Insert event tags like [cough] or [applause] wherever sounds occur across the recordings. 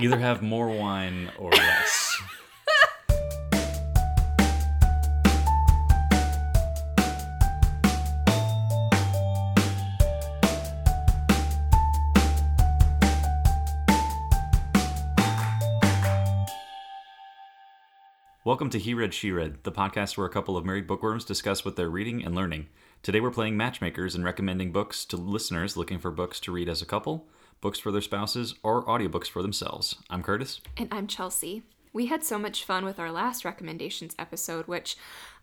Either have more wine or less. Welcome to He Read, She Read, the podcast where a couple of married bookworms discuss what they're reading and learning. Today we're playing matchmakers and recommending books to listeners looking for books to read as a couple, books for their spouses, or audiobooks for themselves. I'm Curtis. And I'm Chelsea. We had so much fun with our last recommendations episode, which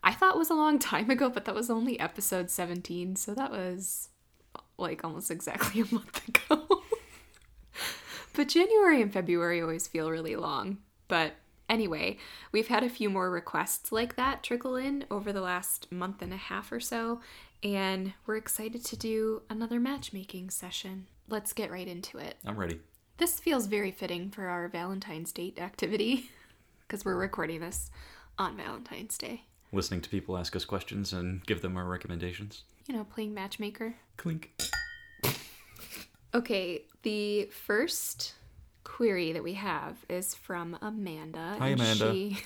I thought was a long time ago, but that was only episode 17, so that was like almost exactly [laughs] a month ago. but January and February always feel really long. But anyway, we've had a few more requests like that trickle in over the last month and a half or so, and we're excited to do another matchmaking session. Let's get right into it. I'm ready. This feels very fitting for our Valentine's date activity [laughs] because we're recording this on Valentine's Day. Listening to people ask us questions and give them our recommendations. You know, playing matchmaker. Clink. Okay, the first query that we have is from Amanda. Hi, and Amanda. She,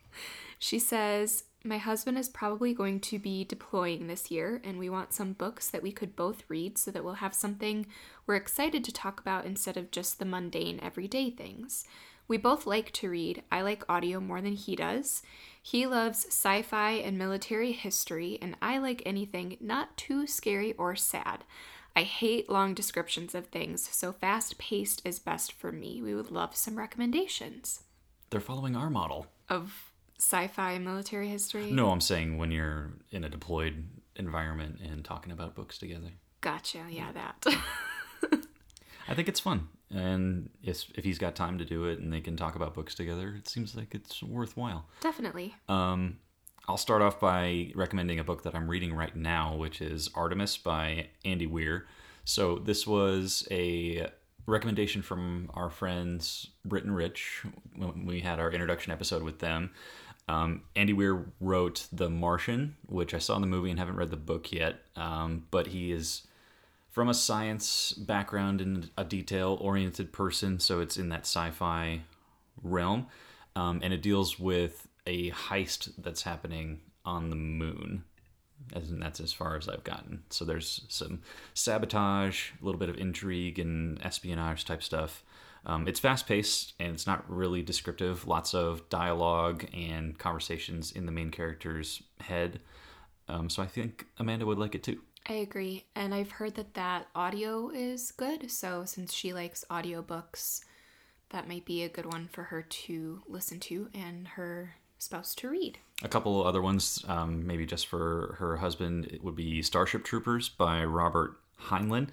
[laughs] she says, My husband is probably going to be deploying this year, and we want some books that we could both read so that we'll have something we're excited to talk about instead of just the mundane everyday things. We both like to read. I like audio more than he does. He loves sci fi and military history, and I like anything not too scary or sad. I hate long descriptions of things, so fast paced is best for me. We would love some recommendations They're following our model. of sci fi military history. No, I'm saying when you're in a deployed environment and talking about books together. Gotcha, yeah, that. [laughs] I think it's fun. And if, if he's got time to do it and they can talk about books together, it seems like it's worthwhile. Definitely. Um, I'll start off by recommending a book that I'm reading right now, which is Artemis by Andy Weir. So this was a recommendation from our friends Brit and Rich when we had our introduction episode with them. Um, Andy Weir wrote The Martian, which I saw in the movie and haven't read the book yet. Um, but he is from a science background and a detail oriented person, so it's in that sci fi realm. Um, and it deals with a heist that's happening on the moon. And that's as far as I've gotten. So there's some sabotage, a little bit of intrigue and espionage type stuff. Um, it's fast paced and it's not really descriptive. Lots of dialogue and conversations in the main character's head. Um, so I think Amanda would like it too. I agree. And I've heard that that audio is good. So since she likes audiobooks, that might be a good one for her to listen to and her spouse to read. A couple other ones, um, maybe just for her husband, it would be Starship Troopers by Robert Heinlein.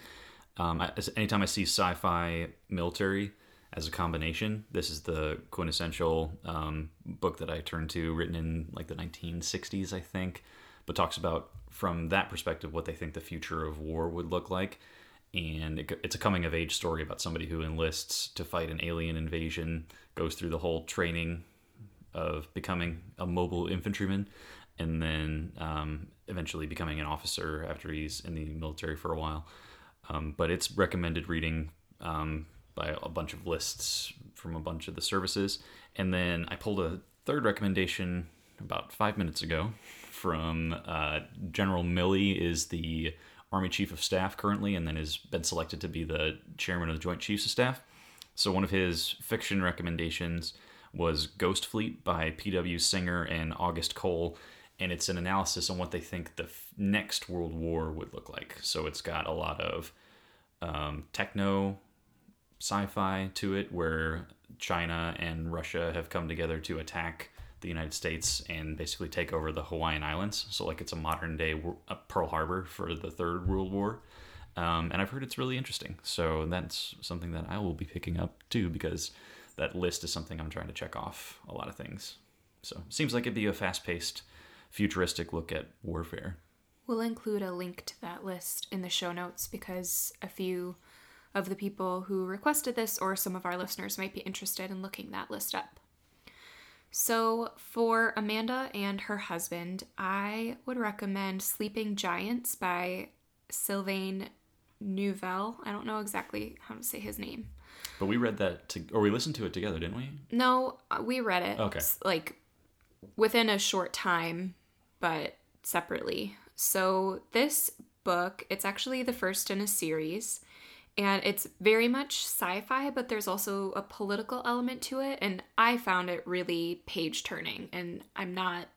Um, I, anytime I see sci-fi military as a combination, this is the quintessential um, book that I turn to, written in like the 1960s, I think, but talks about from that perspective what they think the future of war would look like. And it, it's a coming of age story about somebody who enlists to fight an alien invasion, goes through the whole training of becoming a mobile infantryman and then um, eventually becoming an officer after he's in the military for a while. Um, but it's recommended reading um, by a bunch of lists from a bunch of the services. And then I pulled a third recommendation about five minutes ago from uh, General Milley is the Army Chief of Staff currently, and then has been selected to be the chairman of the Joint Chiefs of Staff. So one of his fiction recommendations was Ghost Fleet by P.W. Singer and August Cole, and it's an analysis on what they think the f- next World War would look like. So it's got a lot of um, techno sci-fi to it, where China and Russia have come together to attack the United States and basically take over the Hawaiian Islands. So like it's a modern day uh, Pearl Harbor for the Third World War. Um, and I've heard it's really interesting. So that's something that I will be picking up too because that list is something I'm trying to check off a lot of things. So seems like it'd be a fast-paced, futuristic look at warfare. We'll include a link to that list in the show notes because a few of the people who requested this or some of our listeners might be interested in looking that list up. So, for Amanda and her husband, I would recommend Sleeping Giants by Sylvain Neuvel. I don't know exactly how to say his name. But we read that, to, or we listened to it together, didn't we? No, uh, we read it. Okay. Like within a short time, but separately. So this book, it's actually the first in a series. And it's very much sci fi, but there's also a political element to it. And I found it really page turning. And I'm not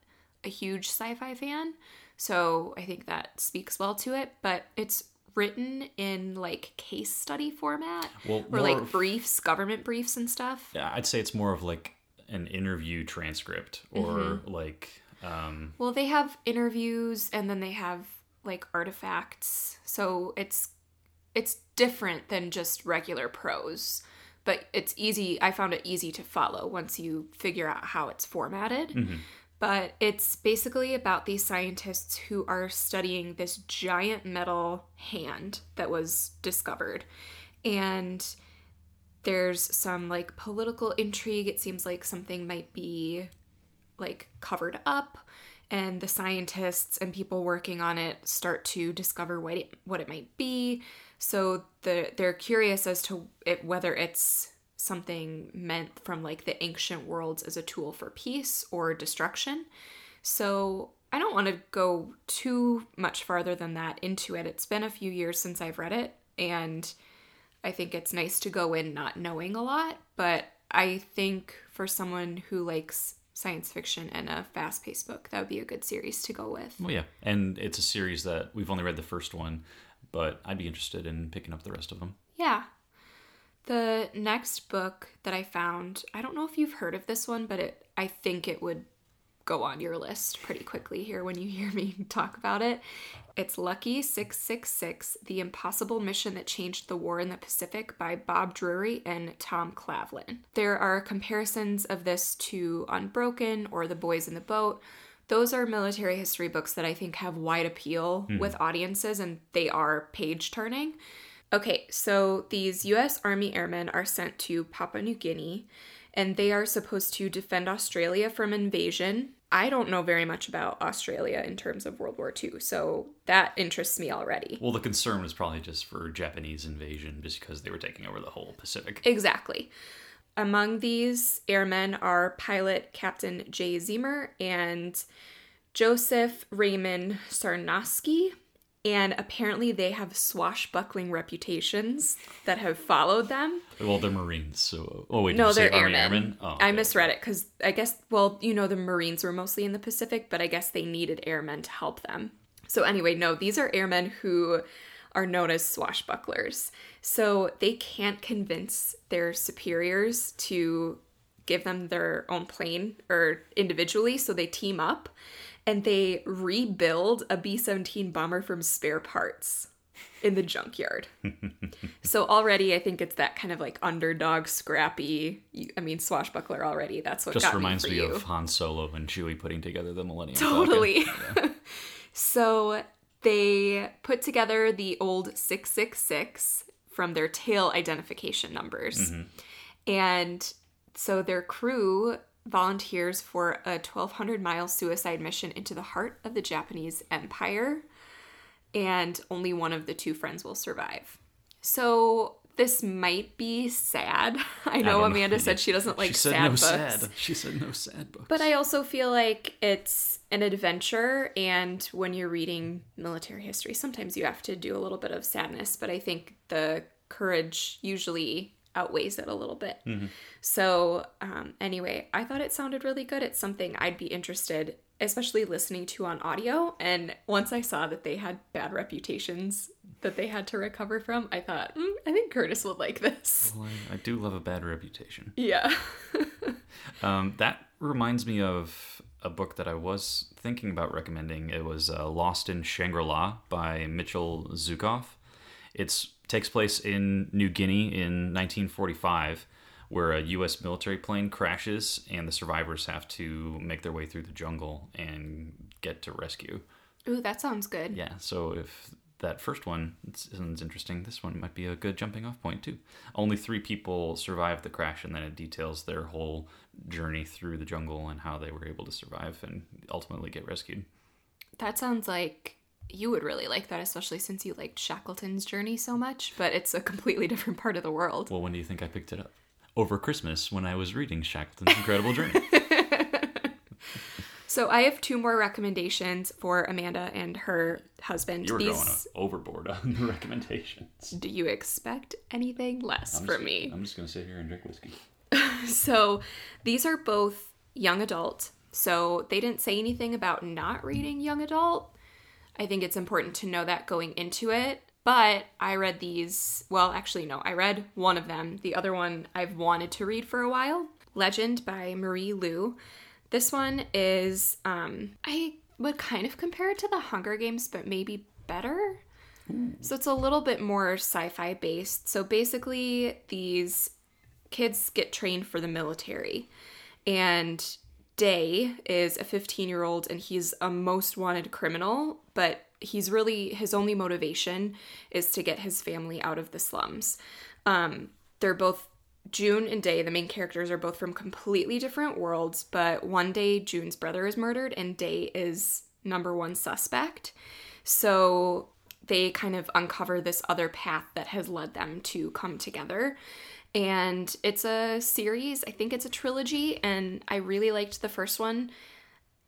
a huge sci fi fan. So I think that speaks well to it. But it's written in like case study format Well, or like briefs, government briefs and stuff. Yeah, I'd say it's more of like an interview transcript or Mm-hmm. like, um, Well, they have interviews and then they have like artifacts. So it's it's different than just regular prose, but it's easy. I found it easy to follow once you figure out how it's formatted. But it's basically about these scientists who are studying this giant metal hand that was discovered. And there's some like political intrigue. It seems like something might be like covered up and the scientists and people working on it start to discover what it, what it might be. So the, they're curious as to it, whether it's something meant from like the ancient worlds as a tool for peace or destruction. So i don't want to go too much farther than that into it. It's been a few years since i've read it and I think it's nice to go in not knowing a lot, but I think for someone who likes science fiction and a fast paced book, that would be a good series to go with. well, yeah. And it's a series that we've only read the first one, but I'd be interested in picking up the rest of them. Yeah. The next book that I found, I don't know if you've heard of this one, but it I think it would go on your list pretty quickly here when you hear me [laughs] talk about it. It's Lucky 666 The Impossible Mission That Changed the War in the Pacific by Bob Drury and Tom Clavin. There are comparisons of this to Unbroken or The Boys in the Boat. Those are military history books that I think have wide appeal hmm. with audiences and they are page turning. Okay, so these US Army airmen are sent to Papua New Guinea and they are supposed to defend Australia from invasion. I don't know very much about Australia in terms of World War II, so that interests me already. Well, the concern was probably just for Japanese invasion, just because they were taking over the whole Pacific. Exactly. Among these airmen are pilot Captain Jay Zeamer and Joseph Raymond Sarnoski. And apparently, they have swashbuckling reputations that have followed them. Well, they're Marines, so oh wait, No, they're Army airmen. Oh, I okay. misread it because I guess, well, you know, the Marines were mostly in the Pacific, but I guess they needed airmen to help them. So, anyway, no, these are airmen who are known as swashbucklers. So, they can't convince their superiors to give them their own plane or individually, so they team up and they rebuild a B 17 bomber from spare parts in the junkyard. [laughs] So already, I think it's that kind of like underdog, scrappy. I mean, swashbuckler already. That's what Just reminds me me, of Han Solo and Chewie putting together the Millennium. Totally. [laughs] so they put together the old 666 from their tail identification numbers. Mm-hmm. And so their crew volunteers for a 1200 mile suicide mission into the heart of the Japanese Empire. And only one of the two friends will survive. So this might be sad. [laughs] I know know. Amanda said she doesn't like she said sad no books. sad. She said no sad books. But I also feel like it's an adventure, and when you're reading military history, sometimes you have to do a little bit of sadness, but I think the courage usually outweighs it a little bit. So, um, anyway, I thought it sounded really good. It's something I'd be interested, especially listening to on audio. And once I saw that they had bad reputations that they had to recover from, I thought, mm, I think Curtis would like this. Well, I, I do love a bad reputation. Yeah. [laughs] Um, that reminds me of a book that I was thinking about recommending. It was uh, Lost in Shangri La by Mitchell Zuckoff. It takes place in New Guinea in 1945, where a U.S. military plane crashes and the survivors have to make their way through the jungle and get to rescue. Ooh, that sounds good. Yeah, so if that first one sounds interesting, this one might be a good jumping off point too. Only three people survived the crash, and then it details their whole journey through the jungle and how they were able to survive and ultimately get rescued. That sounds like you would really like that, especially since you liked Shackleton's journey so much, but it's a completely [laughs] different part of the world. Well, when do you think I picked it up? Over Christmas when I was reading Shackleton's Incredible Journey. [laughs] So I have two more recommendations for Amanda and her husband. You were These, going overboard on the recommendations. do you expect anything less I'm from just- me? I'm just gonna sit here and drink whiskey. [laughs] So these are both young adult. So they didn't say anything about not reading young adult. I think it's important to know that going into it. But I read these, well, actually, no, I read one of them. The other one I've wanted to read for a while Legend by Marie Lu. This one is, um, I would kind of compare it to the Hunger Games, but maybe better. So it's a little bit more sci fi based. So basically, these kids get trained for the military. And Day is a 15 year old and he's a most wanted criminal, but he's really, his only motivation is to get his family out of the slums. Um, they're both, June and Day, the main characters, are both from completely different worlds, but one day June's brother is murdered and Day is number one suspect. So they kind of uncover this other path that has led them to come together. And it's a series, I think it's a trilogy, and I really liked the first one.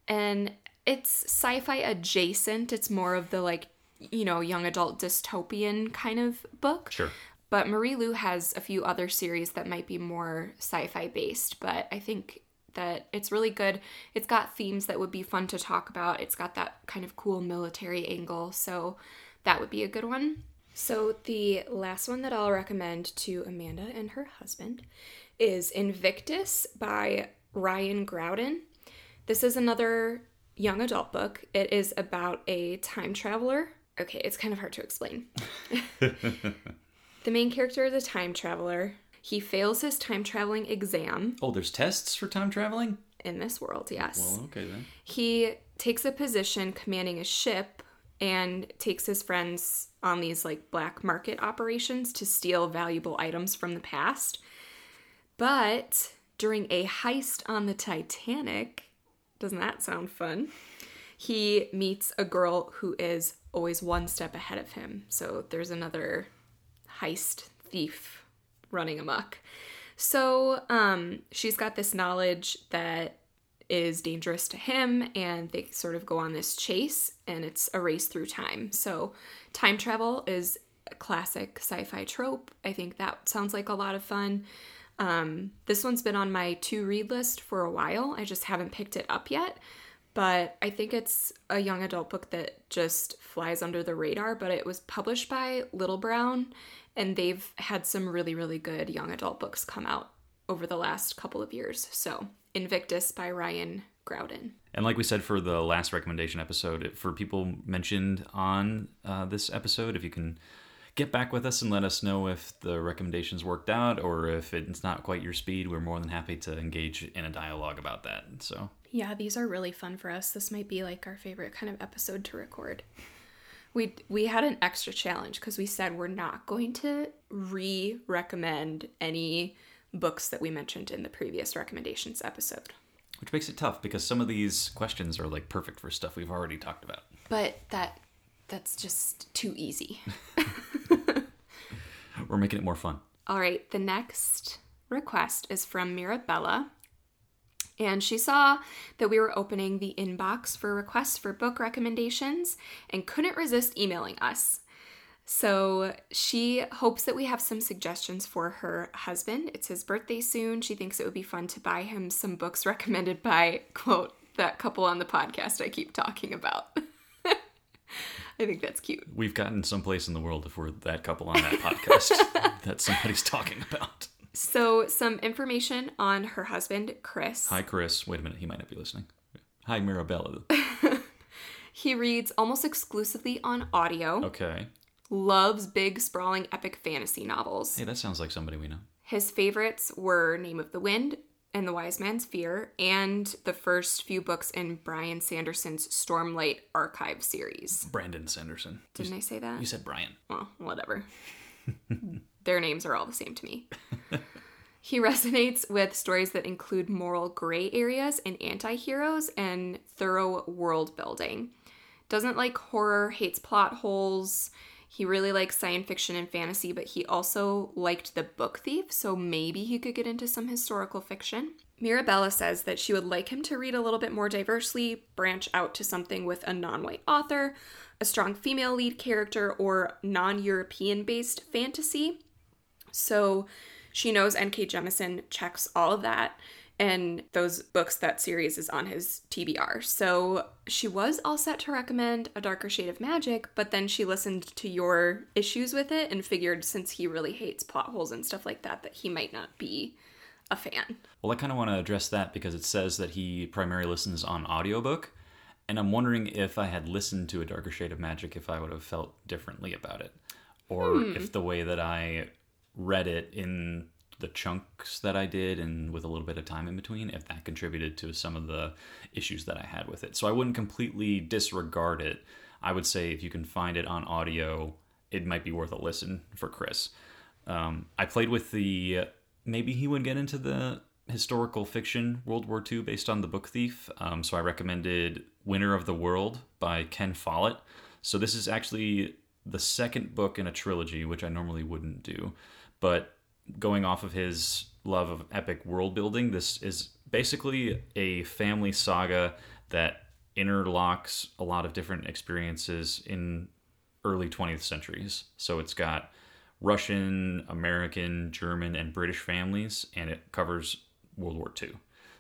And it's sci fi adjacent, it's more of the like, you know, young adult dystopian kind of book. Sure. But Marie Lu has a few other series that might be more sci fi based, but I think that it's really good. It's got themes that would be fun to talk about. It's got that kind of cool military angle, so that would be a good one. So, the last one that I'll recommend to Amanda and her husband is Invictus by Ryan Graudin. This is another young adult book. It is about a time traveler. Okay, it's kind of hard to explain. [laughs] The main character is a time traveler. He fails his time traveling exam Oh, there's tests for time traveling? in this world, yes. Well, okay then. he takes a position commanding a ship and takes his friends on these like black market operations to steal valuable items from the past. But during a heist on the Titanic, doesn't that sound fun? He meets a girl who is always one step ahead of him. So there's another heist thief running amok. So um, she's got this knowledge that is dangerous to him, and they sort of go on this chase, and it's a race through time. So, time travel is a classic sci fi trope. I think that sounds like a lot of fun. Um, this one's been on my to read list for a while. I just haven't picked it up yet. But I think it's a young adult book that just flies under the radar. But it was published by Little Brown, and they've had some really, really good young adult books come out over the last couple of years. So, Invictus by Ryan Graudin. And like we said for the last recommendation episode, for people mentioned on uh, this episode, if you can get back with us and let us know if the recommendations worked out or if it's not quite your speed, we're more than happy to engage in a dialogue about that. So, Yeah, these are really fun for us. This might be like our favorite kind of episode to record. We we had an extra challenge because we said we're not going to re-recommend any books that we mentioned in the previous recommendations episode. which makes it tough because some of these questions are like perfect for stuff we've already talked about. But that that's just too easy. [laughs] [laughs] We're making it more fun. All right, the next request is from Mirabella. And she saw that we were opening the inbox for requests for book recommendations and couldn't resist emailing us. So she hopes that we have some suggestions for her husband. It's his birthday soon. She thinks it would be fun to buy him some books [laughs] recommended by, quote, that couple on the podcast I keep talking about. [laughs] I think that's cute. We've gotten someplace in the world if we're that couple on that podcast [laughs] that somebody's talking about. So, some information on her husband, Chris. Hi, Chris. Wait a minute. He might not be listening. Hi, Mirabella. He reads almost exclusively on audio, Okay. Loves big, sprawling, epic fantasy novels. Hey, that sounds like somebody we know. His favorites were Name of the Wind and The Wise Man's Fear, and the first few books in Brian Sanderson's Stormlight Archive series. Brandon Sanderson. Didn't I say that? You said Brian. Well, whatever. [laughs] Their names are all the same to me. [laughs] he resonates with stories that include moral gray areas and anti heroes and thorough world building. doesn't like horror, hates plot holes. He really likes science fiction and fantasy, but he also liked The Book Thief, so maybe he could get into some historical fiction. Mirabella says that she would like him to read a little bit more diversely, branch out to something with a non white author, a strong female lead character, or non European based fantasy. So she knows N.K. Jemisin checks all of that and those books that series is on his TBR. So she was all set to recommend A Darker Shade of Magic, but then she listened to your issues with it and figured since he really hates plot holes and stuff like that that he might not be a fan. Well, I kind of want to address that because it says that he primarily listens on audiobook, and I'm wondering if I had listened to A Darker Shade of Magic if I would have felt differently about it or Hmm. if the way that I read it in the chunks that I did and with a little bit of time in between, if that contributed to some of the issues that I had with it. So I wouldn't completely disregard it. I would say if you can find it on audio, it might be worth a listen for Chris. Um, I played with the maybe he would get into the historical fiction World War II based on the Book Thief. Um, so I recommended Winter of the World by Ken Follett. So this is actually the second book in a trilogy, which I normally wouldn't do. But going off of his love of epic world building, this is basically a family saga that interlocks a lot of different experiences in early 20th centuries. So it's got Russian, American, German, and British families, and it covers World War II.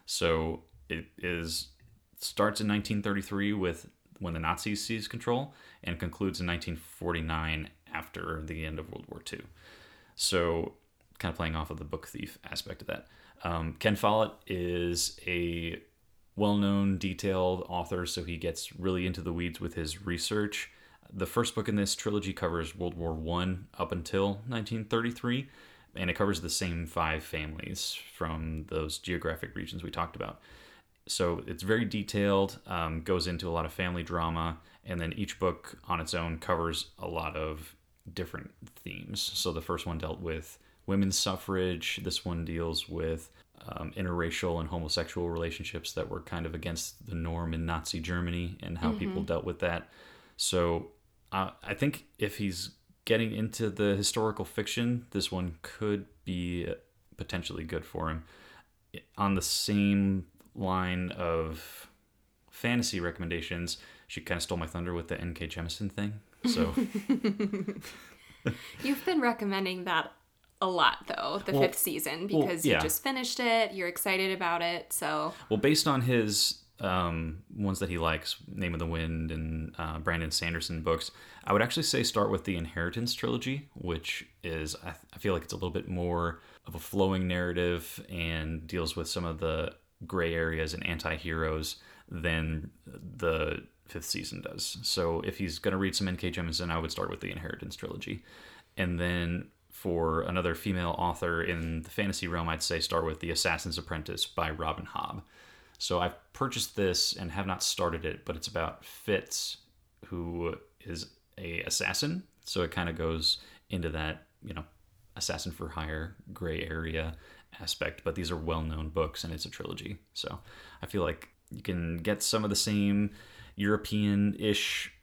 So it is starts in 1933 with when the Nazis seized control, and concludes in 1949 after the end of World War II. So kind of playing off of the book thief aspect of that. Um, Ken Follett is a well-known, detailed author, so he gets really into the weeds with his research. The first book in this trilogy covers World War One up until 1933, and it covers the same five families from those geographic regions we talked about. So it's very detailed, um, goes into a lot of family drama, and then each book on its own covers a lot of different themes. So the first one dealt with women's suffrage. This one deals with um, interracial and homosexual relationships that were kind of against the norm in Nazi Germany and how people dealt with that. So uh, I think if he's getting into the historical fiction, this one could be potentially good for him. On the same line of fantasy recommendations, she kind of stole my thunder with the N.K. Jemisin thing. So [laughs] You've been recommending that a lot though, the Well- fifth season, well, because yeah. you just finished it, you're excited about it, so Well, based on his um, ones that he likes, Name of the Wind and uh, Brandon Sanderson books, I would actually say start with the Inheritance trilogy, which is, I, I feel like it's a little bit more of a flowing narrative and deals with some of the gray areas and anti heroes than the fifth season does. So if he's going to read some N.K. Jemisin, I would start with the Inheritance trilogy. And then for another female author in the fantasy realm, I'd say start with The Assassin's Apprentice by Robin Hobb. So I've purchased this and have not started it, but it's about Fitz, who is a assassin. So it kind of goes into that, you know, assassin for hire gray area aspect. But these are well-known books, and it's a trilogy. So I feel like you can get some of the same European-ish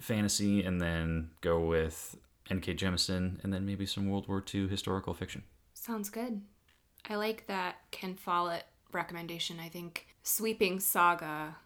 fantasy, and then go with N.K. Jemisin, and then maybe some World War II historical fiction. sounds good. I like that Ken Follett recommendation. I think sweeping saga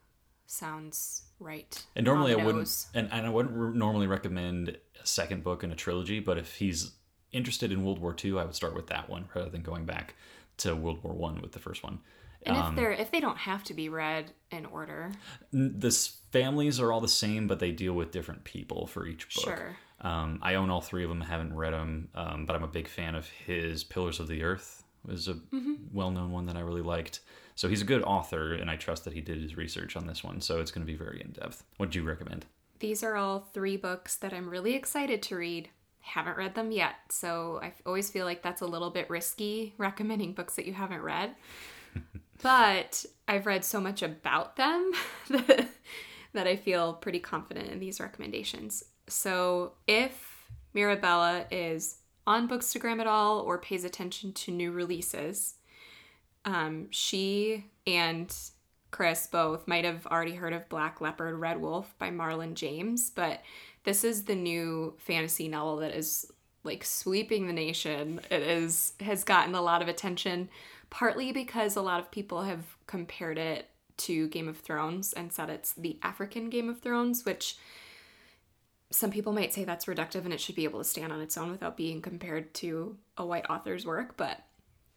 sounds right. And normally I the wouldn't, and, and I wouldn't re- normally recommend a second book in a trilogy. But if he's interested in World War II, I would start with that one rather than going back to World War One with the first one. And um, if they're if they don't have to be read in order, This families are all the same, but they deal with different people for each book. Sure. Um, I own all three of them. Haven't read them, um, but I'm a big fan of his Pillars of the Earth. Was a Mm-hmm. well-known one that I really liked. So he's a good author, and I trust that he did his research on this one. So it's going to be very in depth. What do you recommend? these are all three books that I'm really excited to read. Haven't read them yet, so I always feel like that's a little bit risky [laughs] recommending books that you haven't read. [laughs] but I've read so much about them [laughs] that, that I feel pretty confident in these recommendations. So if Mirabella is on Bookstagram at all or pays attention to new releases, um, she and Chris both might have already heard of Black Leopard Red Wolf by Marlon James, but this is the new fantasy novel that is like sweeping the nation. It is has gotten a lot of attention partly because a lot of people have compared it to Game of Thrones and said it's the African Game of Thrones, which some people might say that's reductive and it should be able to stand on its own without being compared to a white author's work, but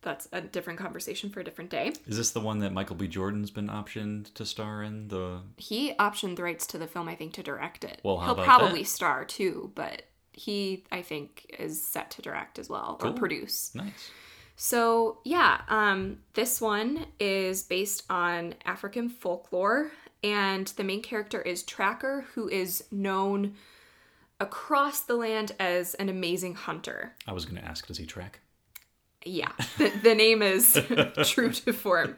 that's a different conversation for a different day. Is this the one that Michael B. Jordan's been optioned to star in? The He optioned the rights to the film, I think, to direct it. Well, how He'll probably that? star too, but he, I think, is set to direct as well or produce. nice. So, yeah, um, this one is based on African folklore, and the main character is Tracker, who is known across the land as an amazing hunter. I was going to ask, does he track? Yeah, the, the name is [laughs] true to form.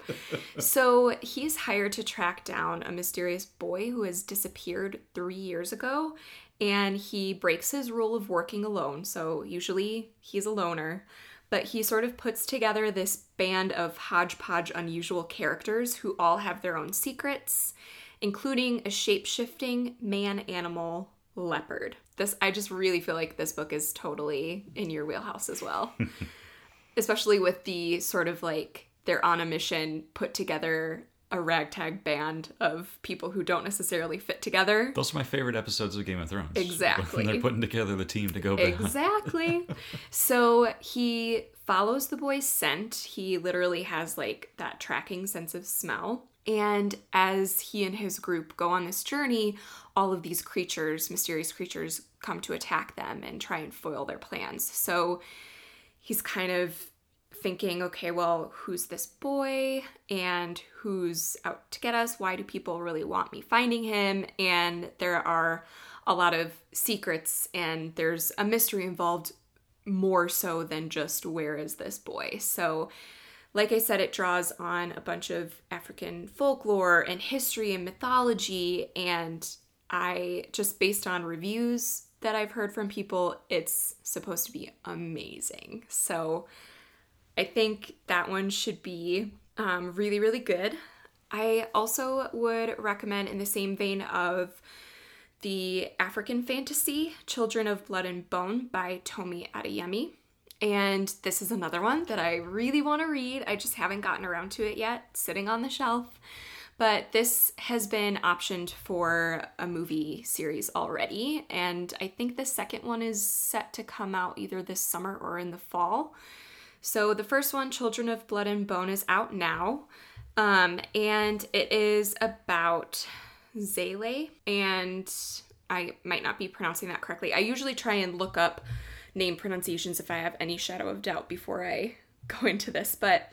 So he's hired to track down a mysterious boy who has disappeared three years ago, and he breaks his rule of working alone. So usually he's a loner, but he sort of puts together this band of hodgepodge unusual characters who all have their own secrets, including a shape shifting man animal leopard. This I just really feel like this book is totally in your wheelhouse as well [laughs] especially with the sort of like they're on a mission, put together a ragtag band of people who don't necessarily fit together. Those are my favorite episodes of Game of Thrones. [laughs] Exactly. When they're putting together the team to go back. Exactly. [laughs] so he follows the boy's scent. He literally has like that tracking sense of smell. And as he and his group go on this journey, all of these creatures, mysterious creatures, come to attack them and try and foil their plans. So he's kind of thinking, okay, well, who's this boy and who's out to get us? Why do people really want me finding him? And there are a lot of secrets and there's a mystery involved more so than just where is this boy. So, like I said, it draws on a bunch of African folklore and history and mythology. And I just based on reviews that I've heard from people, it's supposed to be amazing. So I think that one should be um, really, really good. I also would recommend, in the same vein of the African fantasy, Children of Blood and Bone by Tomi Adeyemi. And this is another one that I really want to read. I just haven't gotten around to it yet, sitting on the shelf. But this has been optioned for a movie series already. And I think the second one is set to come out either this summer or in the fall. So the first one, Children of Blood and Bone, is out now. Um, and it is about Zele. And I might not be pronouncing that correctly. I usually try and look up name pronunciations if I have any shadow of doubt before I go [laughs] into this. But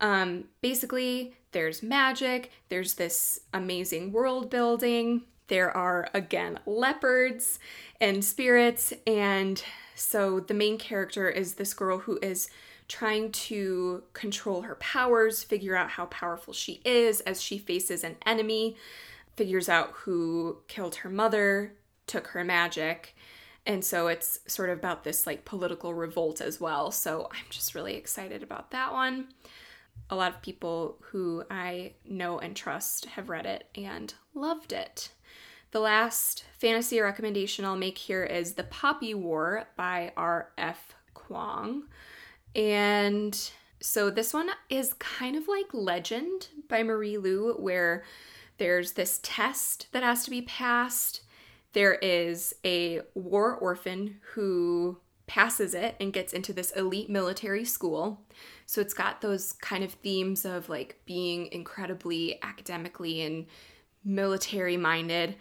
um, basically, there's magic, there's this amazing world building, there are again leopards and spirits, and so the main character is this girl who is trying to control her powers, figure out how powerful she is as she faces an enemy, figures out who killed her mother, took her magic. And so it's sort of about this like political revolt as well. So I'm just really excited about that one. A lot of people who I know and trust have read it and loved it. The last fantasy recommendation I'll make here is The Poppy War by R.F. Kuang. And so this one is kind of like Legend by Marie Lu, where there's this test that has to be passed. There is a war orphan who passes it and gets into this elite military school. So it's got those kind of themes of like being incredibly academically and military minded.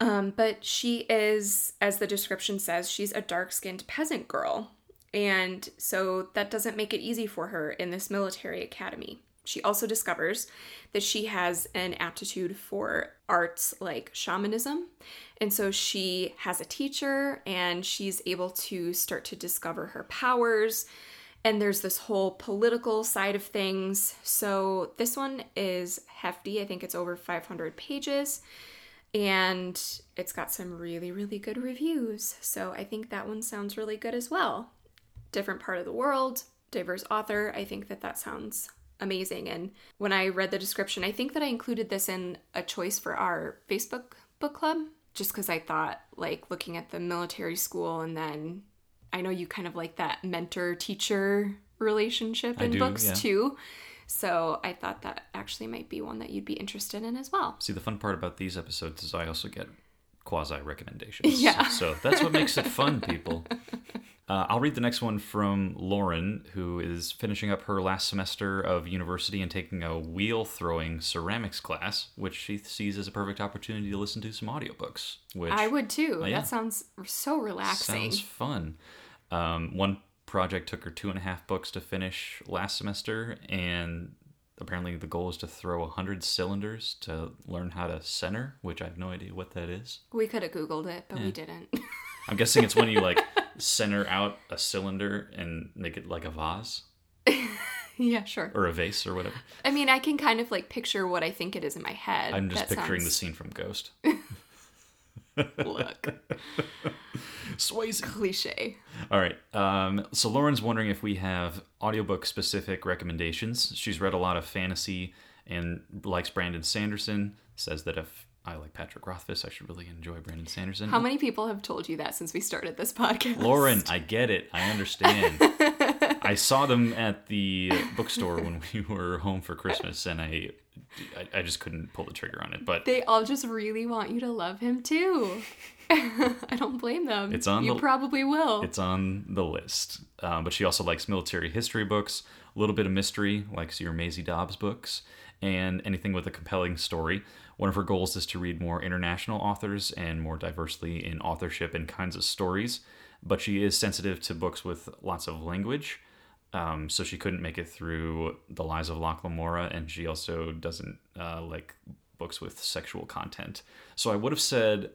Um, but she is, as the description says, she's a dark skinned peasant girl. And so that doesn't make it easy for her in this military academy. She also discovers that she has an aptitude for arts like shamanism. And so she has a teacher and she's able to start to discover her powers. And there's this whole political side of things. So this one is hefty. I think it's over 500 pages. And it's got some really, really good reviews. So I think that one sounds really good as well. Different part of the world, diverse author. I think that that sounds amazing. And when I read the description, I think that I included this in a choice for our Facebook book club just because I thought, like, looking at the military school and then I know you kind of like that mentor teacher relationship in do, books yeah. too. So I thought that actually might be one that you'd be interested in as well. See, the fun part about these episodes is I also get quasi recommendations. [laughs] Yeah. So that's what makes it fun, people. [laughs] Uh, I'll read the next one from Lauren, who is finishing up her last semester of university and taking a wheel throwing ceramics class, which she sees as a perfect opportunity to listen to some audiobooks. Which I would too. Oh, yeah. That sounds so relaxing. sounds fun. Um, one project took her two and a half books to finish last semester, and apparently the goal is to throw 100 cylinders to learn how to center, which I have no idea what that is. We could have Googled it, but we didn't. [laughs] I'm guessing it's when you like center out a cylinder and make it like a vase [laughs] yeah, sure. or a vase or whatever. I mean, I can kind of like picture what I think it is in my head. I'm just That picturing the scene from Ghost. [laughs] [laughs] look Swayze. cliche. All right. Um, so Lauren's wondering if we have audiobook specific recommendations. She's read a lot of fantasy and likes Brandon Sanderson. Says that if I like Patrick Rothfuss, I should really enjoy Brandon Sanderson. How many people have told you that since we started this podcast? Lauren, I get it. I understand. [laughs] I saw them at the bookstore when we were home for Christmas, and I, I, I just couldn't pull the trigger on it. But They all just really want you to love him too. [laughs] I don't blame them. It's on You the- probably will. It's on the list. Um, but she also likes military history books, a little bit of mystery, likes your Maisie Dobbs books, and anything with a compelling story. One of her goals is to read more international authors and more diversely in authorship and kinds of stories. But she is sensitive to books with lots of language. Um, so she couldn't make it through The Lies of Locke Lamora, and she also doesn't uh, like books with sexual content. So I would have said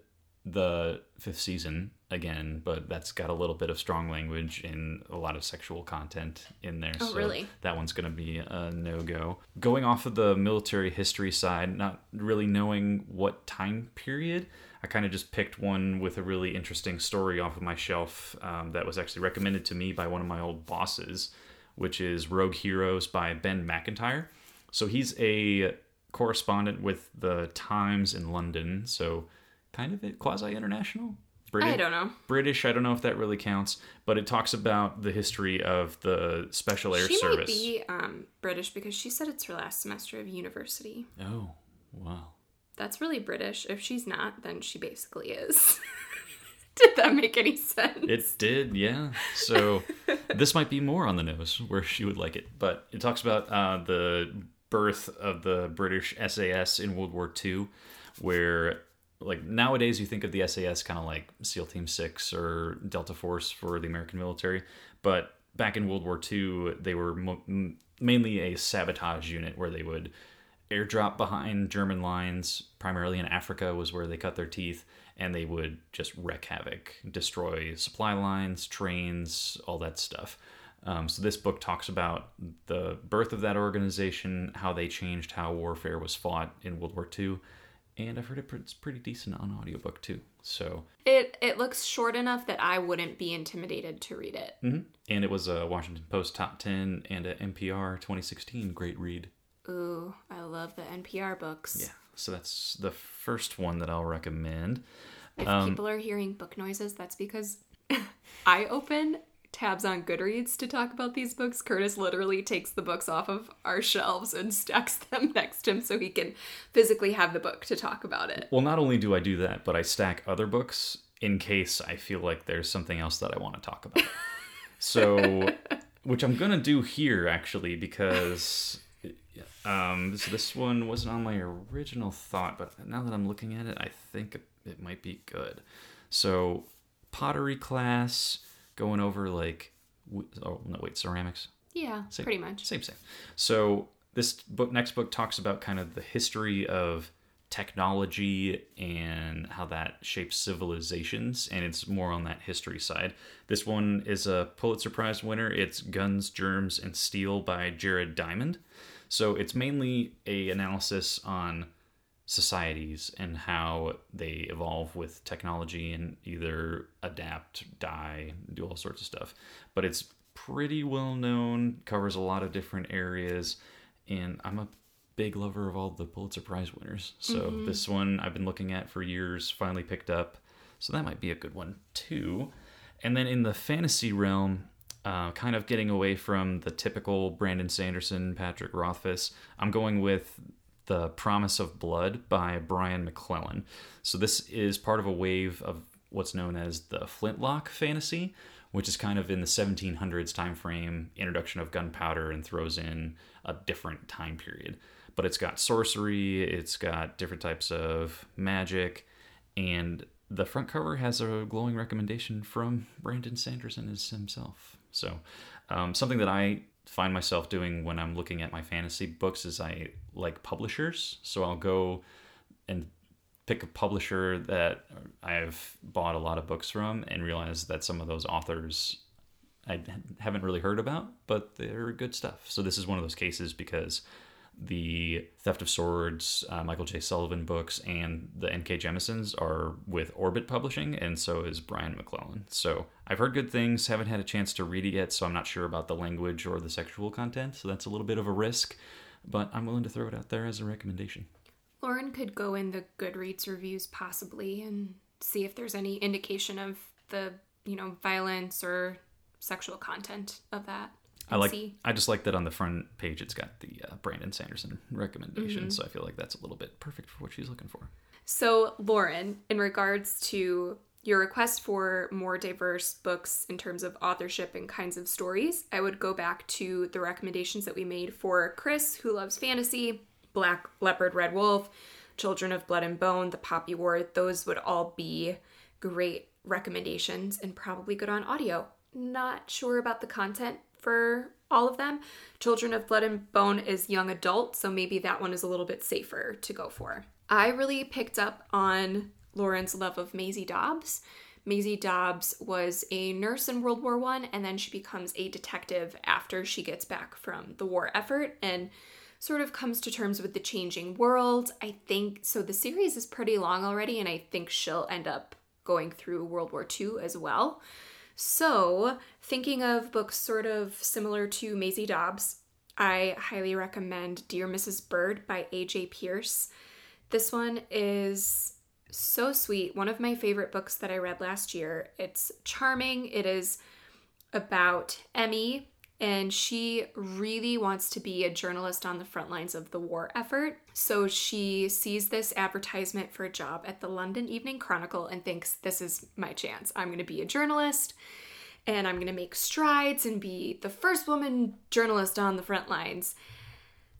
the fifth season again, but that's got a little bit of strong language and a lot of sexual content in there. Oh, so really? That one's going to be a no go. Going off of the military history side, not really knowing what time period, I kind of just picked one with a really interesting story off of my shelf um, that was actually recommended to me by one of my old bosses, which is Rogue Heroes by Ben Macintyre. So he's a correspondent with the Times in London, so kind of quasi international. British, I don't know. British, I don't know if that really counts, but it talks about the history of the Special Air she Service. might be um, British because she said it's her last semester of university. Oh, wow. That's really British. If she's not, then she basically is. [laughs] Did that make any sense? It did, yeah. So [laughs] this might be more on the nose where she would like it, but it talks about uh, the birth of the British SAS in World War II, where like nowadays you think of the SAS kind of like SEAL Team Six or Delta Force for the American military, but back in World War II they were mo- mainly a sabotage unit where they would airdrop behind German lines, primarily in Africa, was where they cut their teeth, and they would just wreak havoc, destroy supply lines, trains, all that stuff. Um, so this book talks about the birth of that organization, how they changed how warfare was fought in World War II, and I've heard it- it's pretty decent on audiobook too. So, It it looks short enough that I wouldn't be intimidated to read it. mhm. and it was a Washington Post top ten and a NPR 2016 great read. Ooh, I love the NPR books. Yeah, so that's the first one that I'll recommend. If Um, people are hearing book noises, that's because [laughs] I open tabs on Goodreads to talk about these books. Curtis literally takes the books off of our shelves and [laughs] stacks them next to him so he can physically have the book to talk about it. Well, not only do I do that, but I stack other books in case I feel like there's something else that I want to talk about. [laughs] so, which I'm gonna do here actually because um, this this one wasn't on my original thought, but now that I'm looking at it, I think it might be good. So, pottery class, going over like oh no wait ceramics. Yeah, Same. pretty much. Same, same. So this book, next book, talks about kind of the history of technology and how that shapes civilizations, and it's more on that history side. This one is a Pulitzer Prize winner. It's Guns, Germs, and Steel by Jared Diamond. So it's mainly a analysis on societies and how they evolve with technology and either adapt, die, do all sorts of stuff. But it's pretty well known, covers a lot of different areas, and I'm a big lover of all the Pulitzer Prize winners. So this one I've been looking at for years, finally picked up. So that might be a good one too. And then in the fantasy realm, uh, kind of getting away from the typical Brandon Sanderson, Patrick Rothfuss, I'm going with The Promise of Blood by Brian McClellan. So this is part of a wave of what's known as the Flintlock fantasy, which is kind of in the 1700s time frame, introduction of gunpowder, and throws in a different time period. But it's got sorcery, it's got different types of magic, and the front cover has a glowing recommendation from Brandon Sanderson himself. So, um, something that I find myself doing when I'm looking at my fantasy books is I like publishers. So I'll go and pick a publisher that I've bought a lot of books from and realize that some of those authors I haven't really heard about, but they're good stuff. So this is one of those cases because the Theft of Swords, uh, Michael J. Sullivan books, and the N.K. Jemisins are with Orbit Publishing, and so is Brian McClellan. So I've heard good things, haven't had a chance to read it yet, so I'm not sure about the language or the sexual content, so that's a little bit of a risk, but I'm willing to throw it out there as a recommendation. Lauren could go in the Goodreads reviews possibly and see if there's any indication of the, you know, violence or sexual content of that. I like. see. I just like that on the front page. It's got the uh, Brandon Sanderson recommendation, so I feel like that's a little bit perfect for what she's looking for. So, Lauren, in regards to your request for more diverse books in terms of authorship and kinds of stories, I would go back to the recommendations that we made for Chris, who loves fantasy, Black Leopard, Red Wolf, Children of Blood and Bone, The Poppy War. Those would all be great recommendations and probably good on audio. Not sure about the content for all of them. Children of Blood and Bone is young adult, so maybe that one is a little bit safer to go for. I really picked up on Lauren's love of Maisie Dobbs. Maisie Dobbs was a nurse in World War One, and then she becomes a detective after she gets back from the war effort and sort of comes to terms with the changing world. I think so. The series is pretty long already, and I think she'll end up going through World War II as well. So, thinking of books sort of similar to Maisie Dobbs, I highly recommend Dear Mrs. Bird by A.J. Pearce. This one is so sweet. One of my favorite books that I read last year. It's charming. It is about Emmy, and she really wants to be a journalist on the front lines of the war effort. So she sees this advertisement for a job at the London Evening Chronicle and thinks, This is my chance. I'm going to be a journalist and I'm going to make strides and be the first woman journalist on the front lines.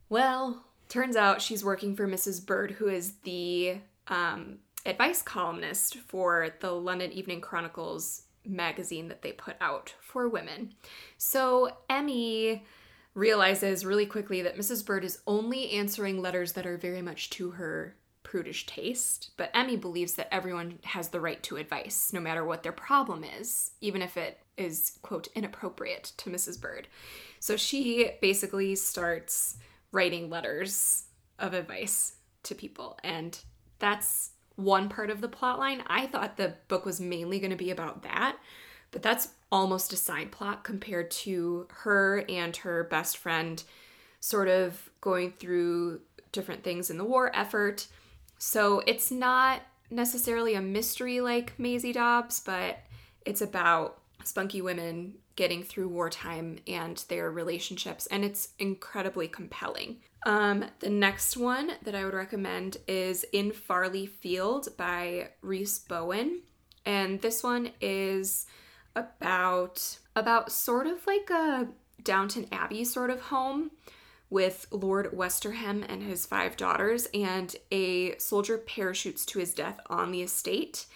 Well, turns out she's working for Mrs. Bird, who is the um, advice columnist for the London Evening Chronicle's magazine that they put out for women. So Emmy realizes really quickly that Mrs. Bird is only answering letters that are very much to her prudish taste, but Emmy believes that everyone has the right to advice, no matter what their problem is, even if it is, quote, inappropriate to Mrs. Bird. So she basically starts writing letters of advice to people, and that's one part of the plot line. I thought the book was mainly going to be about that, but that's almost a side plot compared to her and her best friend sort of going through different things in the war effort. So it's not necessarily a mystery like Maisie Dobbs, but it's about spunky women getting through wartime and their relationships, and it's incredibly compelling. Um, the next one that I would recommend is In Farleigh Field by Rhys Bowen, and this one is about about sort of like a Downton Abbey sort of home with Lord Westerham and his five daughters, and a soldier parachutes to his death on the estate.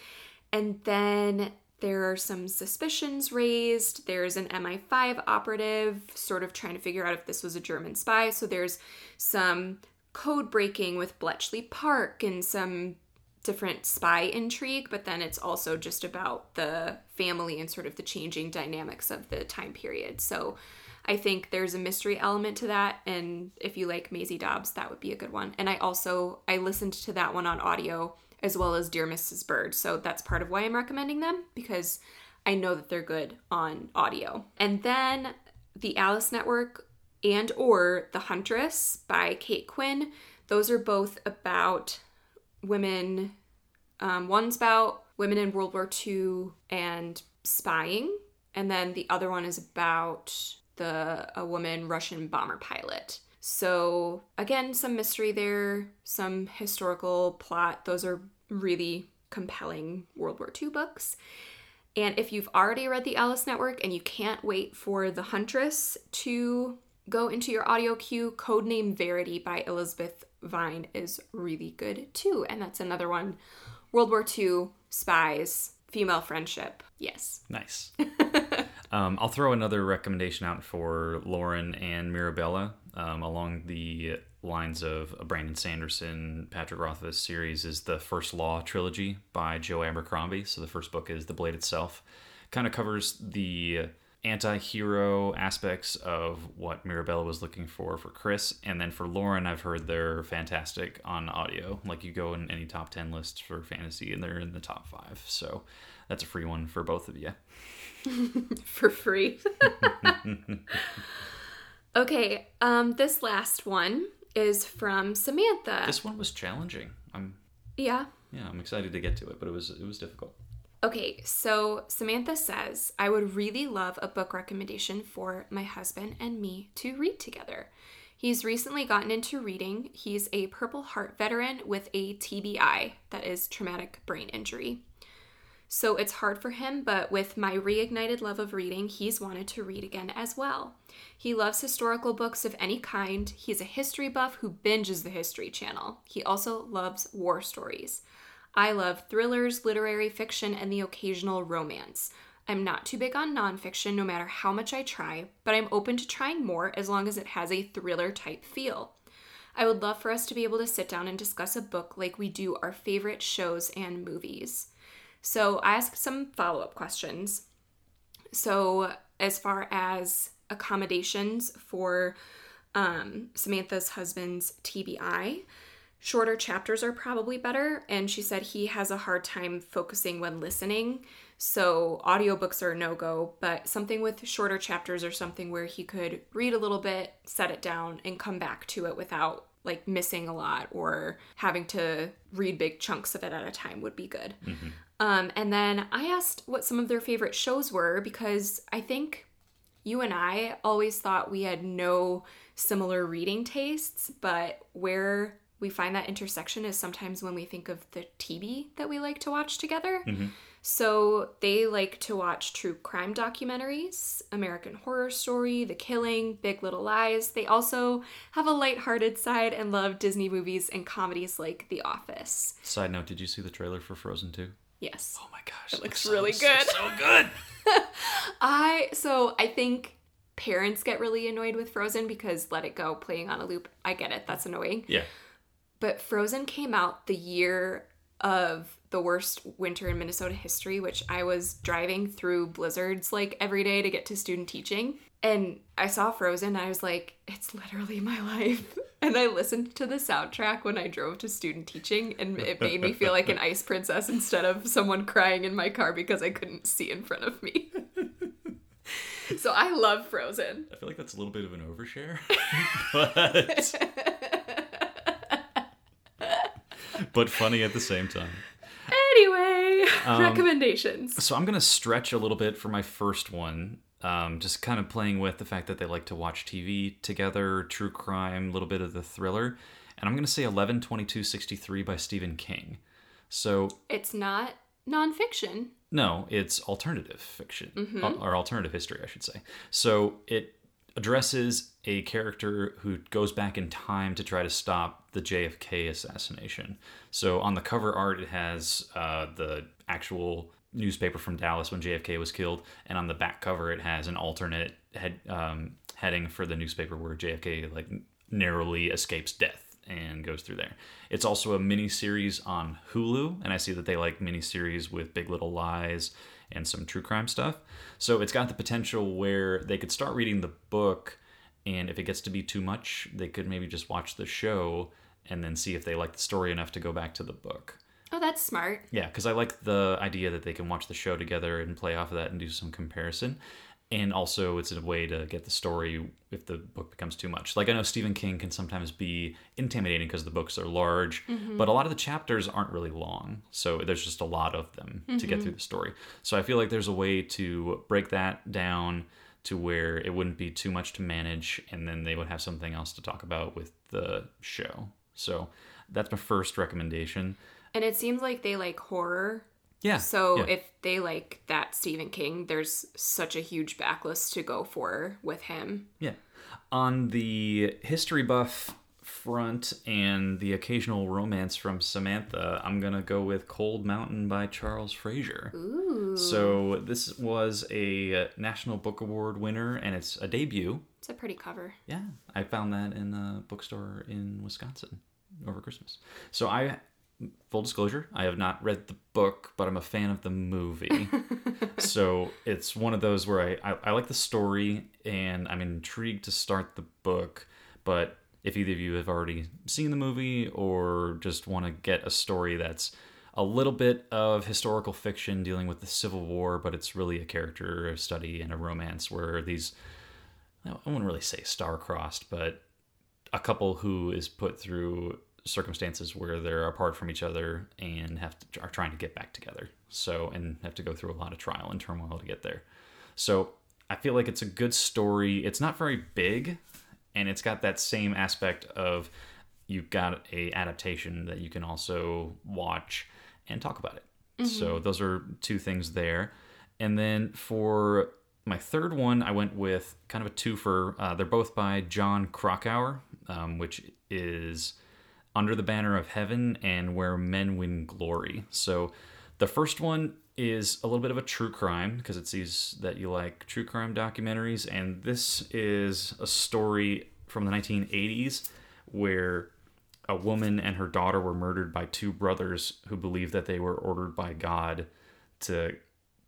And then there are some suspicions raised. There's an MI5 operative sort of trying to figure out if this was a German spy. So there's some code breaking with Bletchley Park and some different spy intrigue, but then it's also just about the family and sort of the changing dynamics of the time period. So I think there's a mystery element to that and if you like Maisie Dobbs, that would be a good one. And I also I listened to that one on audio as well as Dear Mrs. Bird. So that's part of why I'm recommending them because I know that they're good on audio. And then the Alice Network and or The Huntress by Kate Quinn. Those are both about women. Um, one's about women in World War II and spying, and then the other one is about the a woman Russian bomber pilot. So again, some mystery there, some historical plot. Those are really compelling World War II books. And if you've already read the Alice Network and you can't wait for The Huntress to go into your audio queue, Codename Verity by Elizabeth Wein is really good too. And that's another one World War II, spies, female friendship. Yes. Nice. [laughs] um, I'll throw another recommendation out for Lauren and Mirabella um, along the lines of Brandon Sanderson, Patrick Rothfuss series is the First Law trilogy by Joe Abercrombie. So the first book is The Blade itself. Kind of covers the anti-hero aspects of what Mirabella was looking for for Chris, and then for Lauren, I've heard they're fantastic on audio. Like you go in any top ten list for fantasy, and they're in the top five. So that's a free one for both of you. [laughs] for free. [laughs] okay, um, this last one is from Samantha. This one was challenging. I'm yeah. Yeah, I'm excited to get to it, but it was it was difficult. Okay, so Samantha says, I would really love a book recommendation for my husband and me to read together. He's recently gotten into reading. He's a Purple Heart veteran with a TBI, that is traumatic brain injury. So it's hard for him, but with my reignited love of reading, he's wanted to read again as well. He loves historical books of any kind. He's a history buff who binges the History Channel. He also loves war stories. I love thrillers, literary fiction, and the occasional romance. I'm not too big on nonfiction no matter how much I try, but I'm open to trying more as long as it has a thriller type feel. I would love for us to be able to sit down and discuss a book like we do our favorite shows and movies. So I asked some follow up questions. So, as far as accommodations for um, Samantha's husband's TBI, shorter chapters are probably better. And she said he has a hard time focusing when listening. So, audiobooks are a no go, but something with shorter chapters or something where he could read a little bit, set it down, and come back to it without like missing a lot or having to read big chunks of it at a time would be good. Mm-hmm. Um, and then I asked what some of their favorite shows were because I think you and I always thought we had no similar reading tastes, but where we find that intersection is sometimes when we think of the TV that we like to watch together. Mm-hmm. So they like to watch true crime documentaries, American Horror Story, The Killing, Big Little Lies. They also have a light-hearted side and love Disney movies and comedies like The Office. Side note, did you see the trailer for Frozen 2? Yes. Oh my gosh. It, looks, really so, good. So, so good. [laughs] I so I think parents get really annoyed with Frozen because Let It Go playing on a loop. I get it. That's annoying. Yeah. But Frozen came out the year of the worst winter in Minnesota history, which I was driving through blizzards like every day to get to student teaching. And I saw Frozen, I was like, it's literally my life. [laughs] And I listened to the soundtrack when I drove to student teaching, and it made me feel like an [laughs] ice princess instead of someone crying in my car because I couldn't see in front of me. [laughs] so I love Frozen. I feel like that's a little bit of an overshare, but but funny at the same time. Anyway, um, recommendations. So I'm gonna stretch a little bit for my first one. Um, just kind of playing with the fact that they like to watch TV together, true crime, a little bit of the thriller. And I'm going to say 112263 by Stephen King. So it's not nonfiction. No, it's alternative fiction, mm-hmm. or alternative history, I should say. So it addresses a character who goes back in time to try to stop the JFK assassination. So on the cover art, it has uh, the actual newspaper from Dallas when JFK was killed, and on the back cover it has an alternate head um, heading for the newspaper where JFK like narrowly escapes death and goes through there. It's also a mini series on Hulu, and I see that they like mini series with Big Little Lies and some true crime stuff. So it's got the potential where they could start reading the book, and if it gets to be too much, they could maybe just watch the show and then see if they like the story enough to go back to the book. Oh, that's smart. Yeah, because I like the idea that they can watch the show together and play off of that and do some comparison. and also it's a way to get the story if the book becomes too much. Like I know Stephen King can sometimes be intimidating because the books are large, mm-hmm. but a lot of the chapters aren't really long, so there's just a lot of them to get through mm-hmm. the story. So I feel like there's a way to break that down to where it wouldn't be too much to manage, and then they would have something else to talk about with the show. So that's my first recommendation. And it seems like they like horror. Yeah. So yeah. if they like that Stephen King, there's such a huge backlist to go for with him. Yeah. On the history buff front and the occasional romance from Samantha, I'm going to go with Cold Mountain by Charles Frazier. Ooh. So this was a National Book Award winner and it's a debut. It's a pretty cover. Yeah, I found that in a bookstore in Wisconsin over Christmas. So I full disclosure, I have not read the book, but I'm a fan of the movie. [laughs] so it's one of those where I, I, I like the story and I'm intrigued to start the book, but if either of you have already seen the movie or just want to get a story that's a little bit of historical fiction dealing with the Civil War, but it's really a character study and a romance where these I wouldn't really say star-crossed, but a couple who is put through circumstances where they're apart from each other and have to, are trying to get back together. So and have to go through a lot of trial and turmoil to get there. So I feel like it's a good story. It's not very big, and it's got that same aspect of you've got a adaptation that you can also watch and talk about it. So those are two things there. And then for my third one, I went with kind of a twofer. Uh, they're both by Jon Krakauer, um, which is Under the Banner of Heaven and Where Men Win Glory. So the first one is a little bit of a true crime because it sees that you like true crime documentaries. And this is a story from the 1980s where a woman and her daughter were murdered by two brothers who believed that they were ordered by God to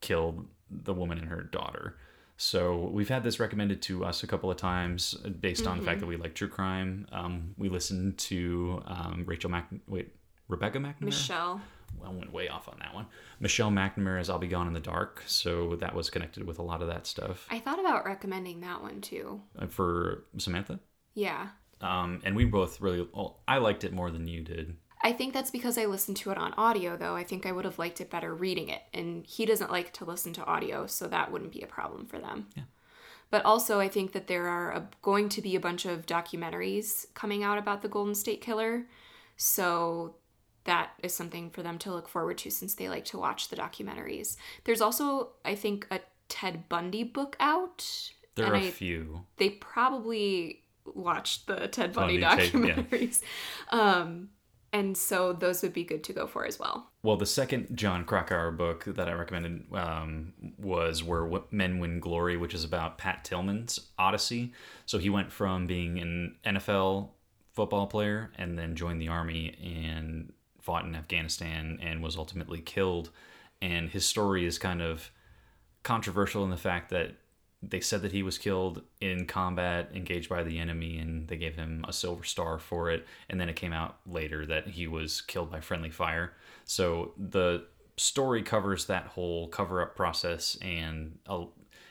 kill the woman and her daughter. So we've had this recommended to us a couple of times based on the fact that we like true crime. Um, we listened to um, Rachel Mac. Wait, Rebecca McNamara. Michelle. Well, I went way off on that one. Michelle McNamara as "I'll Be Gone in the Dark," so that was connected with a lot of that stuff I thought about recommending that one too. Uh, for Samantha. Yeah. Um, and we both really. Well, I liked it more than you did. I think that's because I listened to it on audio, though. I think I would have liked it better reading it. And he doesn't like to listen to audio, so that wouldn't be a problem for them. Yeah. But also, I think that there are a, going to be a bunch of documentaries coming out about the Golden State Killer. So that is something for them to look forward to since they like to watch the documentaries. There's also, I think, a Ted Bundy book out. There and are a I- few. they probably watched the Ted Bundy Bundy tape, yeah. documentaries. [laughs] Um, and so those would be good to go for as well. Well, the second Jon Krakauer book that I recommended um, was Where Men Win Glory, which is about Pat Tillman's Odyssey. So he went from being an NFL football player and then joined the army and fought in Afghanistan and was ultimately killed. And his story is kind of controversial in the fact that they said that he was killed in combat, engaged by the enemy, and they gave him a silver star for it. And then it came out later that he was killed by friendly fire. So the story covers that whole cover up process and uh,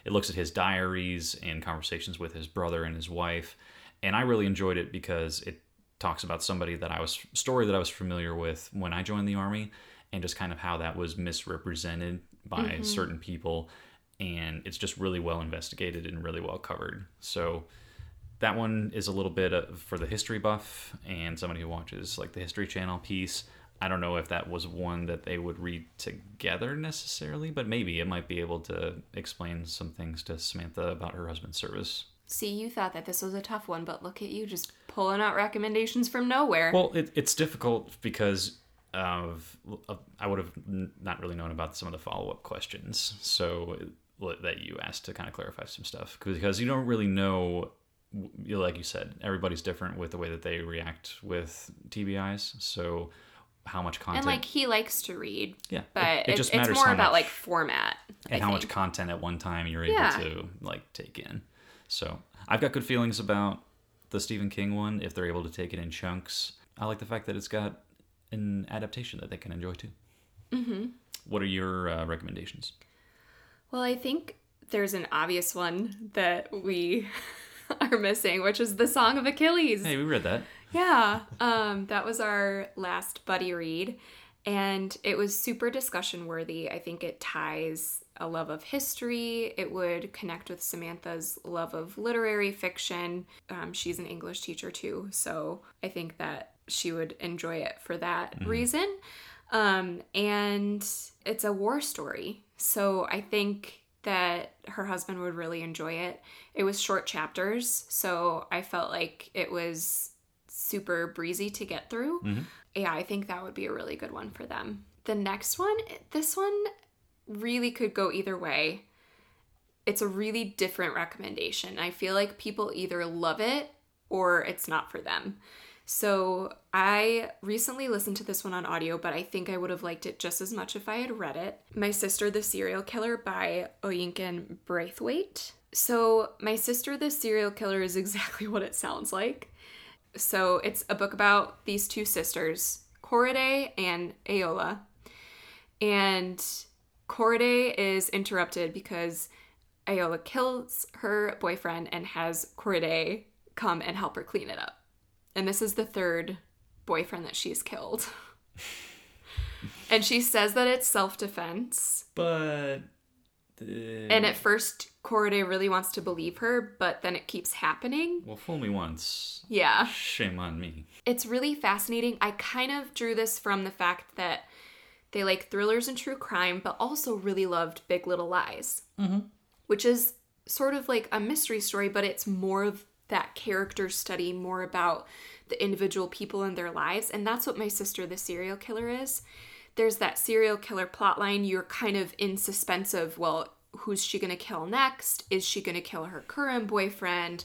it looks at his diaries and conversations with his brother and his wife. And I really enjoyed it because it talks about somebody that I was, story that I was familiar with when I joined the army and just kind of how that was misrepresented by certain people and it's just really well investigated and really well covered. So that one is a little bit of, for the history buff and somebody who watches like the History Channel piece. I don't know if that was one that they would read together necessarily, but maybe it might be able to explain some things to Samantha about her husband's service. See, you thought that this was a tough one, but look at you just pulling out recommendations from nowhere. Well, it, it's difficult because of, of I would have n- not really known about some of the follow up questions. So that you asked to kind of clarify some stuff because you don't really know. Like you said, everybody's different with the way that they react with TBIs. So how much content and like he likes to read, yeah, but it, it just it's matters more about much, like format. and I how much content at one time you're able Yeah. to like take in. So I've got good feelings about the Stephen King one if they're able to take it in chunks. I like the fact that it's got an adaptation that they can enjoy too. Mm-hmm. What are your uh, recommendations? Well, I think there's an obvious one that we [laughs] are missing, which is the Song of Achilles. Hey, we read that. Yeah, um, that was our last buddy read, and it was super discussion worthy. I think it ties a love of history. It would connect with Samantha's love of literary fiction. Um, she's an English teacher too, so I think that she would enjoy it for that reason. Um, and it's a war story, so I think that her husband would really enjoy it. It was short chapters, so I felt like it was super breezy to get through. Mm-hmm. Yeah, I think that would be a really good one for them. The next one, this one really could go either way. It's a really different recommendation. I feel like people either love it or it's not for them. So I recently listened to this one on audio, but I think I would have liked it just as much if I had read it. My Sister the Serial Killer by Oyinkan Braithwaite. So My Sister the Serial Killer is [laughs] exactly what it sounds like. So it's a book about these two sisters, Korede and Ayoola. And Korede is interrupted because Ayoola kills her boyfriend and has Korede come and help her clean it up. And this is the third boyfriend that she's killed. [laughs] and she says that it's self defense. But the... And at first, Korede really wants to believe her, but then it keeps happening. well, fool me once, Yeah. shame on me. It's really fascinating. I kind of drew this from the fact that they like thrillers and true crime, but also really loved Big Little Lies, mm-hmm. which is sort of like a mystery story, but it's more of that character study, more about the individual people in their lives. And that's what My Sister the Serial Killer is. There's that serial killer plotline. You're kind of in suspense of, well, who's she going to kill next? Is she going to kill her current boyfriend?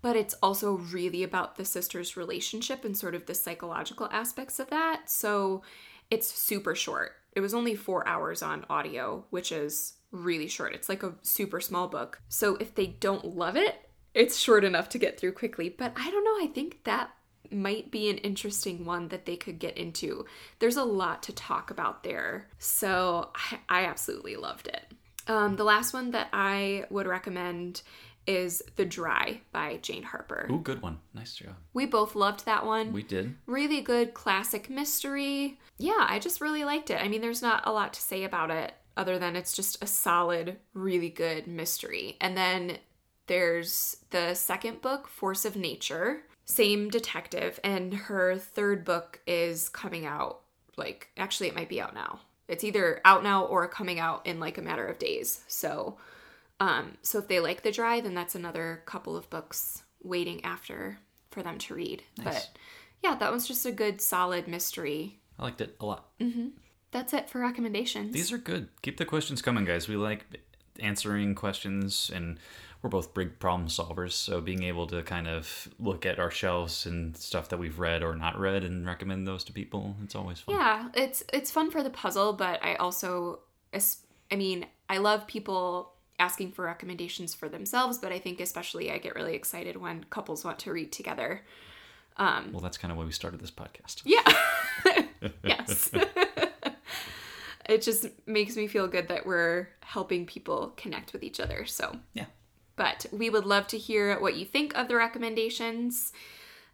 but it's also really about the sisters' relationship and sort of the psychological aspects of that. So it's super short. It was only four hours on audio, which is really short. It's like a super small book. So if they don't love it, it's short enough to get through quickly. But I don't know, I think that might be an interesting one that they could get into. There's a lot to talk about there. So I, I absolutely loved it. Um, the last one that I would recommend is The Dry by Jane Harper. Ooh, good one. Nice job. We both loved that one. We did. really good classic mystery. Yeah, I just really liked it. I mean, there's not a lot to say about it other than it's just a solid, really good mystery. And then there's the second book, Force of Nature, same detective, and her third book is coming out. Like, actually, it might be out now. It's either out now or coming out in like a matter of days. So, um, so if they like The Dry, then that's another couple of books waiting after for them to read. But yeah, that was just a good, solid mystery. I liked it a lot. That's it for recommendations. These are good. Keep the questions coming, guys. We like answering questions, and we're both big problem solvers. So being able to kind of look at our shelves and stuff that we've read or not read and recommend those to people, it's always fun. yeah, it's it's fun for the puzzle, but I also, I mean, I love people asking for recommendations for themselves, but I think especially I get really excited when couples want to read together. Um, well, that's kind of why we started this podcast. Yeah. [laughs] [laughs] yes. [laughs] it just makes me feel good that we're helping people connect with each other. So, Yeah. But we would love to hear what you think of the recommendations.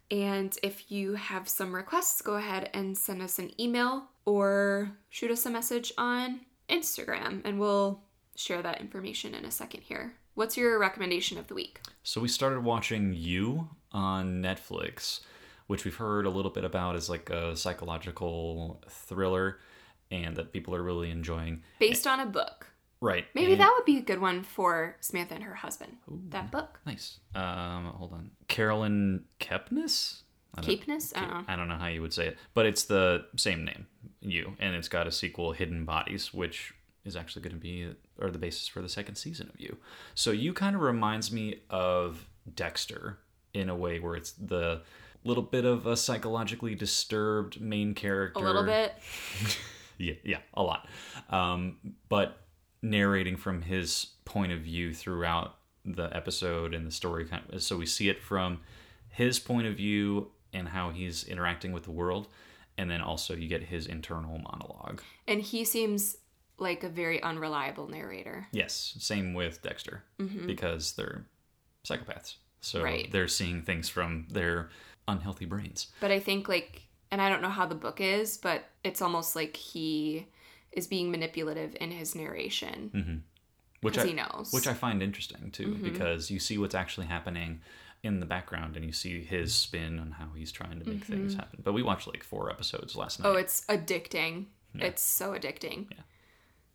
And if you have some requests, go ahead and send us an email or shoot us a message on Instagram, and we'll share that information in a second here. What's your recommendation of the week? So we started watching You on Netflix, which we've heard a little bit about as like a psychological thriller and that people are really enjoying. Based on a book. Right. Maybe and- that would be a good one for Samantha and her husband. That book. Nice. Um, hold on. Caroline Kepnes? I I don't know. I don't know how you would say it, but it's the same name, You, and it's got a sequel, Hidden Bodies, which is actually going to be or the basis for the second season of You. So You kind of reminds me of Dexter in a way where it's the little bit of a psychologically disturbed main character. A little bit. [laughs] Yeah, yeah, a lot. Um, but narrating from his point of view throughout the episode and the story, so we see it from his point of view and how he's interacting with the world, and then also you get his internal monologue. And he seems like a very unreliable narrator. Yes, same with Dexter mm-hmm. because they're psychopaths. So Right. they're seeing things from their unhealthy brains. But I think like and I don't know how the book is, but it's almost like he is being manipulative in his narration mm-hmm. Which because I, he knows. which I find interesting too, mm-hmm. because you see what's actually happening in the background and you see his spin on how he's trying to make mm-hmm. things happen. But we watched like four episodes last oh, night. oh, it's addicting. It's so addicting. Yeah.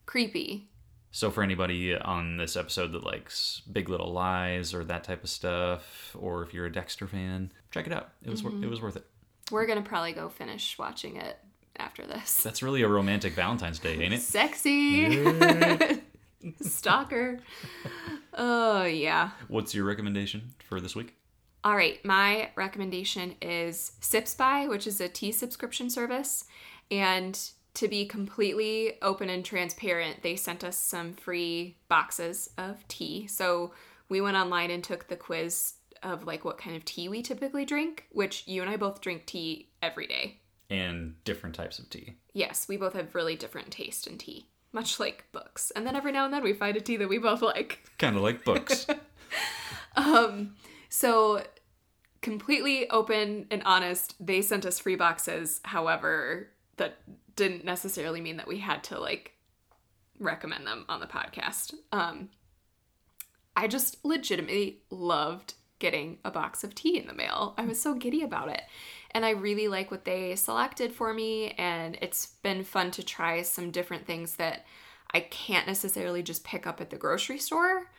Creepy. So for anybody on this episode that likes Big Little Lies or that type of stuff, or if you're a Dexter fan, check it out. It was wor- it was worth it. We're gonna probably go finish watching it after this. That's really a romantic Valentine's Day, ain't it? Sexy. [laughs] Stalker. Oh yeah. What's your recommendation for this week? All right, my recommendation is Sips By, which is a tea subscription service. And to be completely open and transparent, they sent us some free boxes of tea. So we went online and took the quiz of like what kind of tea we typically drink, which you and I both drink tea every day. And different types of tea. Yes, we both have really different taste in tea, much like books. And then every now and then we find a tea that we both like. [laughs] Kind of like books. [laughs] Um, so, completely open and honest, they sent us free boxes. However, that didn't necessarily mean that we had to like recommend them on the podcast. Um, I just legitimately loved getting a box of tea in the mail. I was so giddy about it. And I really like what they selected for me. And it's been fun to try some different things that I can't necessarily just pick up at the grocery store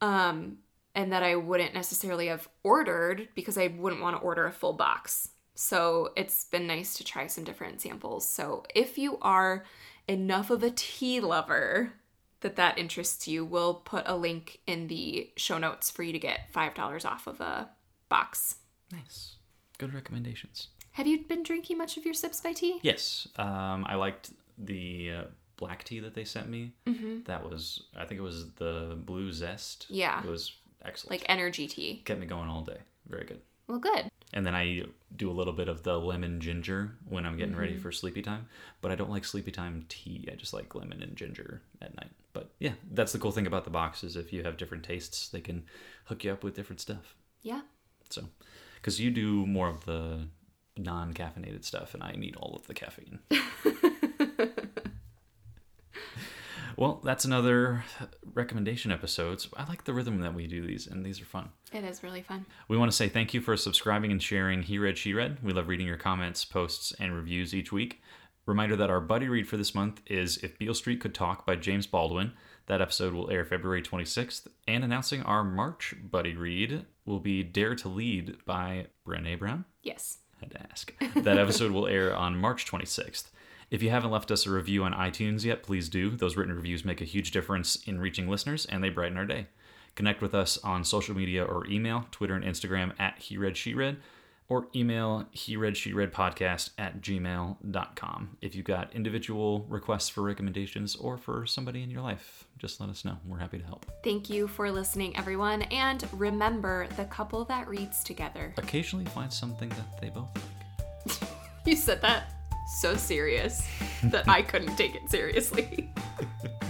um, and that I wouldn't necessarily have ordered because I wouldn't want to order a full box. So it's been nice to try some different samples. So if you are enough of a tea lover that that interests you, we'll put a link in the show notes for you to get $5 off of a box. nice. Good recommendations. Have you been drinking much of your sips by tea? Yes. Um, I liked the uh, black tea that they sent me. Mm-hmm. That was, I think it was the Blue Zest. Yeah. It was excellent. Like energy tea. kept me going all day. Very good. Well, good. And then I do a little bit of the lemon ginger when I'm getting Mm-hmm. ready for sleepy time. But I don't like sleepy time tea. I just like lemon and ginger at night. But yeah, that's the cool thing about the box is if you have different tastes, they can hook you up with different stuff. Yeah. So, because you do more of the non-caffeinated stuff, and I need all of the caffeine. [laughs] well, that's another recommendation episode. So I like the rhythm that we do these, and these are fun. It is really fun. We want to say thank you for subscribing and sharing He Read, She Read. We love reading your comments, posts, and reviews each week. Reminder that our buddy read for this month is If Beale Street Could Talk by James Baldwin. That episode will air February 26th. And announcing our March buddy read will be Dare to Lead by Brene Brown. Yes. I Had to ask. That episode will air on March 26th. If you haven't left us a review on iTunes yet, please do. Those written reviews make a huge difference in reaching listeners and they brighten our day. Connect with us on social media or email, Twitter and Instagram at He Read She Read, or email He Read She Read podcast at gmail.com. If you've got individual requests for recommendations or for somebody in your life, just let us know. We're happy to help. Thank you for listening, everyone. And remember the couple that reads together. Occasionally find something that they both like. [laughs] You said that so serious that I couldn't take it seriously. [laughs]